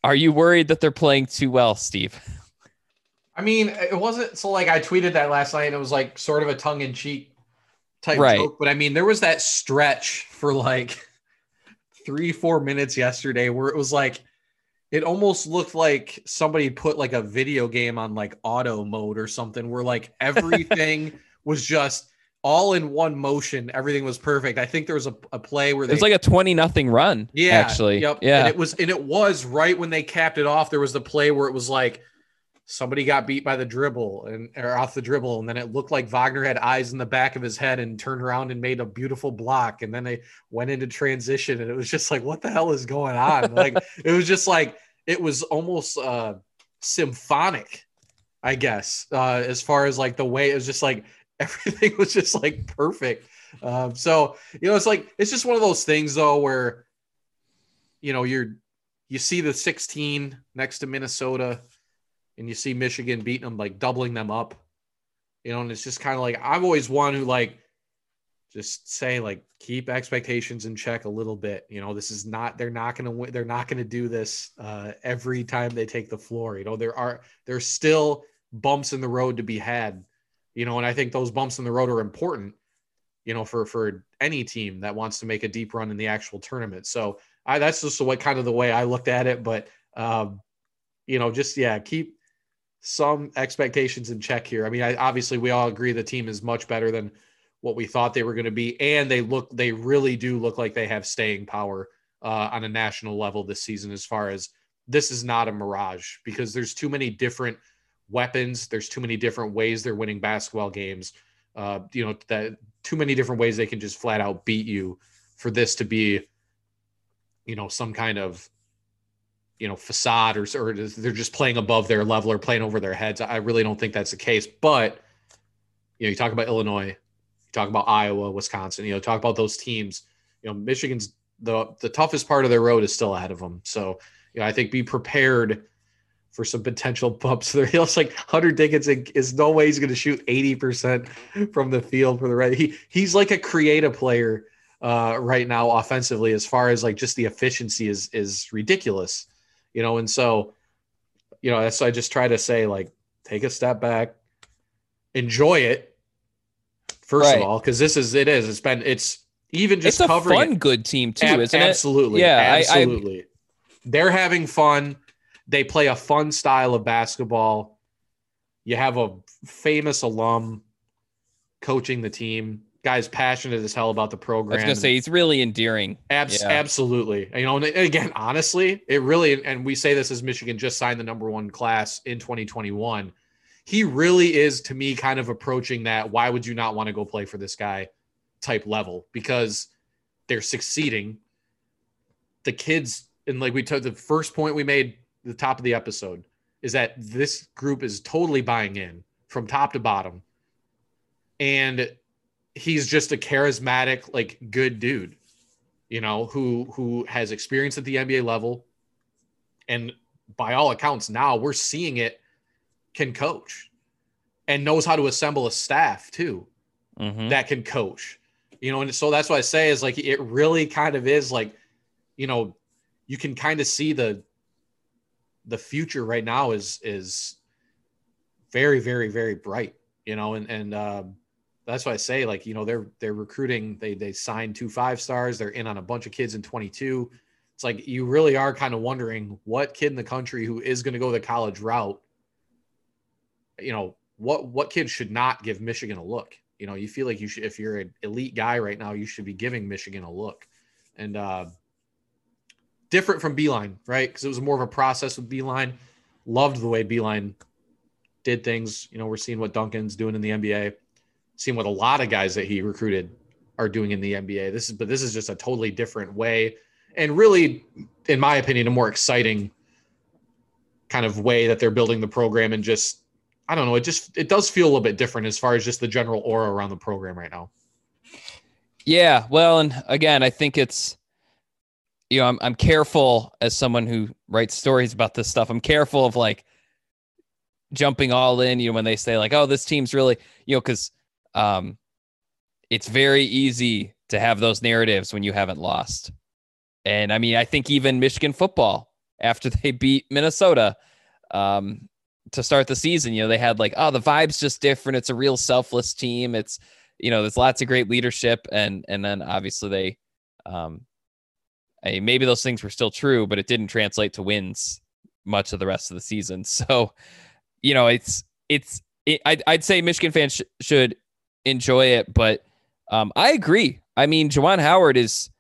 are you worried that they're playing too well, Steve? (laughs) I mean, it wasn't so like I tweeted that last night and it was like sort of a tongue in cheek type Right. joke, but I mean, there was that stretch for like three, four minutes yesterday where it was like it almost looked like somebody put like a video game on like auto mode or something where like (laughs) everything was just all in one motion. Everything was perfect. I think there was a, a play where It was like a 20 nothing run. yeah, actually. Yep. Yeah. And it was and it was right when they capped it off. There was the play where it was like somebody got beat by the dribble and or off the dribble, and then it looked like Wagner had eyes in the back of his head and turned around and made a beautiful block. And then they went into transition, and it was just like, what the hell is going on? (laughs) like it was just like it was almost uh symphonic, I guess, uh, as far as like the way it was just like (laughs) everything was just like perfect. Um, so you know, it's like it's just one of those things though where you know you're you see the 16 next to Minnesota and you see Michigan beating them like doubling them up. You know, and it's just kind of like I'm always one who like just say like keep expectations in check a little bit. You know, this is not they're not going to win they're not going to do this uh every time they take the floor. You know, there are there's still bumps in the road to be had. You know, and I think those bumps in the road are important, you know, for for any team that wants to make a deep run in the actual tournament. So, I that's just what kind of the way I looked at it, but um you know, just yeah, keep some expectations in check here. I mean, I, obviously we all agree the team is much better than what we thought they were going to be, and they look they really do look like they have staying power uh, on a national level this season. As far as this is not a mirage because there's too many different weapons. There's too many different ways they're winning basketball games. Uh, you know that too many different ways they can just flat out beat you for this to be, you know, some kind of you know facade or, or they're just playing above their level or playing over their heads. I really don't think that's the case. But you know, you talk about Illinois, you talk about Iowa, Wisconsin. You know, talk about those teams. You know, Michigan's the the toughest part of their road is still ahead of them. So you know, I think be prepared for some potential (laughs) bumps there. He like Hunter Dickinson is no way he's going to shoot 80% from the field for the right. He he's like a creative player uh, right now offensively as far as like just the efficiency is is ridiculous you know, and so, you know, that's I just try to say like take a step back, enjoy it first right. of all, because this is it is it's been it's even just it's a covering fun it, good team too, ab- isn't absolutely, it? Yeah, absolutely. I, I, They're having fun. They play a fun style of basketball. You have a famous alum coaching the team guy's passionate as hell about the program. I was gonna say he's really endearing. Abs- yeah. Absolutely. You know, and again, honestly, it really and we say this as Michigan just signed the number one class in 2021. He really is to me kind of approaching that. Why would you not want to go play for this guy type level? Because they're succeeding. The kids, and like we took the first point we made the top of the episode is that this group is totally buying in from top to bottom. And he's just a charismatic, like good dude, you know, who who has experience at the NBA level, and by all accounts, now we're seeing it can coach and knows how to assemble a staff too mm-hmm. that can coach. You know, and so that's what I say is like it really kind of is like, you know, you can kind of see the the future right now is is very, very, very bright, you know, and and um that's why I say like you know they're they're recruiting they they signed two five stars they're in on a bunch of kids in 22 it's like you really are kind of wondering what kid in the country who is going to go the college route you know what what kid should not give Michigan a look? You know you feel like you should if you're an elite guy right now you should be giving Michigan a look. And uh different from Beilein right? Because it was more of a process with Beilein. Loved the way Beilein did things. You know we're seeing what Duncan's doing in the NBA seen what a lot of guys that he recruited are doing in the NBA. This is but this is just a totally different way and really in my opinion a more exciting kind of way that they're building the program and just I don't know, it just it does feel a little bit different as far as just the general aura around the program right now. Yeah, well, and again, I think it's you know, I'm I'm careful as someone who writes stories about this stuff. I'm careful of like jumping all in, you know, when they say like, "Oh, this team's really," you know, cuz um, it's very easy to have those narratives when you haven't lost. And I mean, I think even Michigan football, after (laughs) they beat Minnesota um, to start the season, you know, they had like, oh, the vibe's just different. It's a real selfless team. It's, you know, there's lots of great leadership. And, and then obviously they, um, I mean, maybe those things were still true, but it didn't translate to wins much of the rest of the season. (laughs) So, you know, it's, it's, it, I'd, I'd say Michigan fans sh- should enjoy it. But um, I agree. I mean, Juwan Howard is.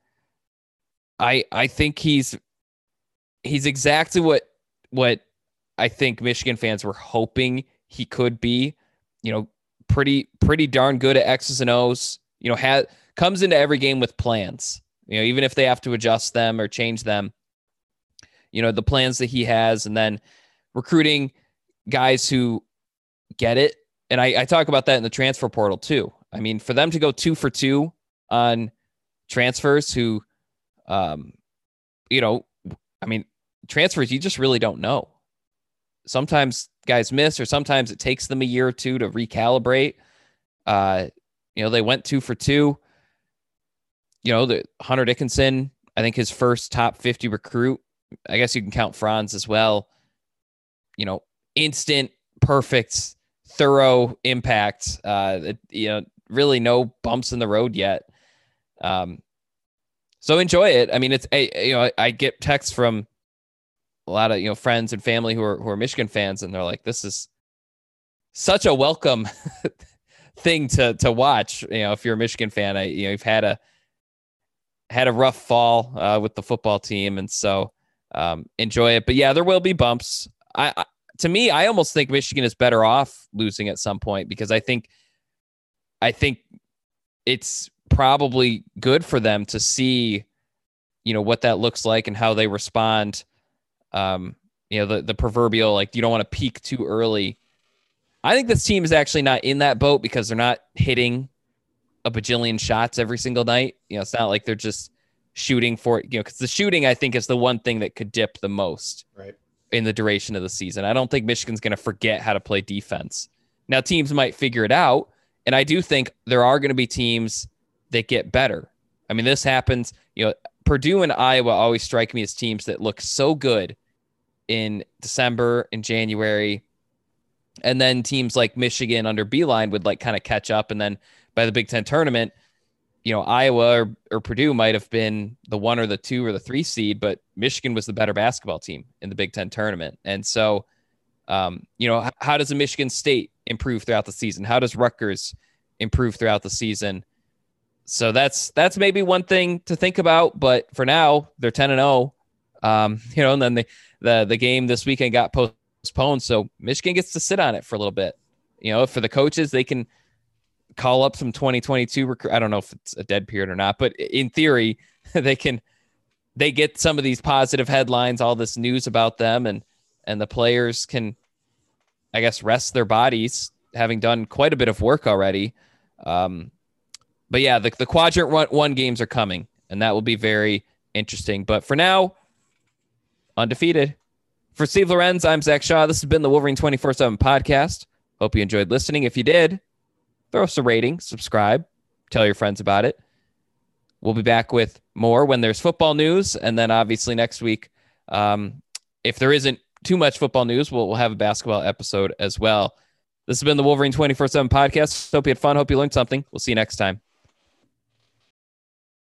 I I think he's he's exactly what what I think Michigan fans were hoping he could be. You know, pretty pretty darn good at X's and O's. You know, has comes into every game with plans. You know, even if they have to adjust them or change them. You know, the plans that he has, and then recruiting guys who get it and I, I talk about that in the transfer portal too. I mean, for them to go two for two on transfers who, um, you know, I mean, transfers you just really don't know. Sometimes guys miss, or sometimes it takes them a year or two to recalibrate. Uh, you know, they went two for two. You know, the Hunter Dickinson, I think his first top 50 recruit. I guess you can count Franz as well. You know, instant, perfect thorough impact. Uh, it, you know, really no bumps in the road yet. Um, so enjoy it. I mean, it's a you know I get texts from a lot of you know friends and family who are who are Michigan fans, and they're like, "This is such a welcome, (laughs) thing to to watch. You know, if you're a Michigan fan, I, you know, you've had a had a rough fall uh, with the football team, and so um, enjoy it. But yeah, there will be bumps. I, I to me, I almost think Michigan is better off losing at some point because I think I think it's probably good for them to see, you know, what that looks like and how they respond. Um, you know, the the proverbial like you don't want to peak too early. I think this team is actually not in that boat because they're not hitting a bajillion shots every single night. You know, it's not like they're just shooting for you know because the shooting I think is the one thing that could dip the most Right. In the duration of the season. I don't think Michigan's going to forget how to play defense. Now teams might figure it out, and I do think there are going to be teams that get better. I mean, this happens. You know, Purdue and Iowa always strike me as teams that look so good in December and January, and then teams like Michigan under Beilein would like kind of catch up, and then by the Big Ten tournament, you know, Iowa or, or Purdue might have been the one or the two or the three seed, but Michigan was the better basketball team in the Big Ten tournament. And so, um, you know, h- how does a Michigan State improve throughout the season? How does Rutgers improve throughout the season? So that's that's maybe one thing to think about. But for now, they're ten and zero. Um, (laughs) you know, and then the the the game this weekend got postponed, so Michigan gets to sit on it for a little bit. You know, for the coaches, they can call up some 2022 recruit. I don't know if it's a dead period or not, but in theory, (laughs) they can they get some of these positive headlines, all this news about them, and and the players can, I guess, rest their bodies, having done quite a bit of work already. Um, but yeah, the the quadrant one, one games are coming, and that will be very interesting. But for now, undefeated. For Steve Lorenz, I'm Zach Shaw. This has been the Wolverine 24 7 podcast. Hope you enjoyed listening. If you did, throw us a rating, subscribe, tell your friends about it. We'll be back with more when there's football news. And then obviously next week, um, if there isn't too much football news, we'll, we'll have a basketball episode as well. This has been the Wolverine 24 7 podcast. Hope you had fun. Hope you learned something. We'll see you next time.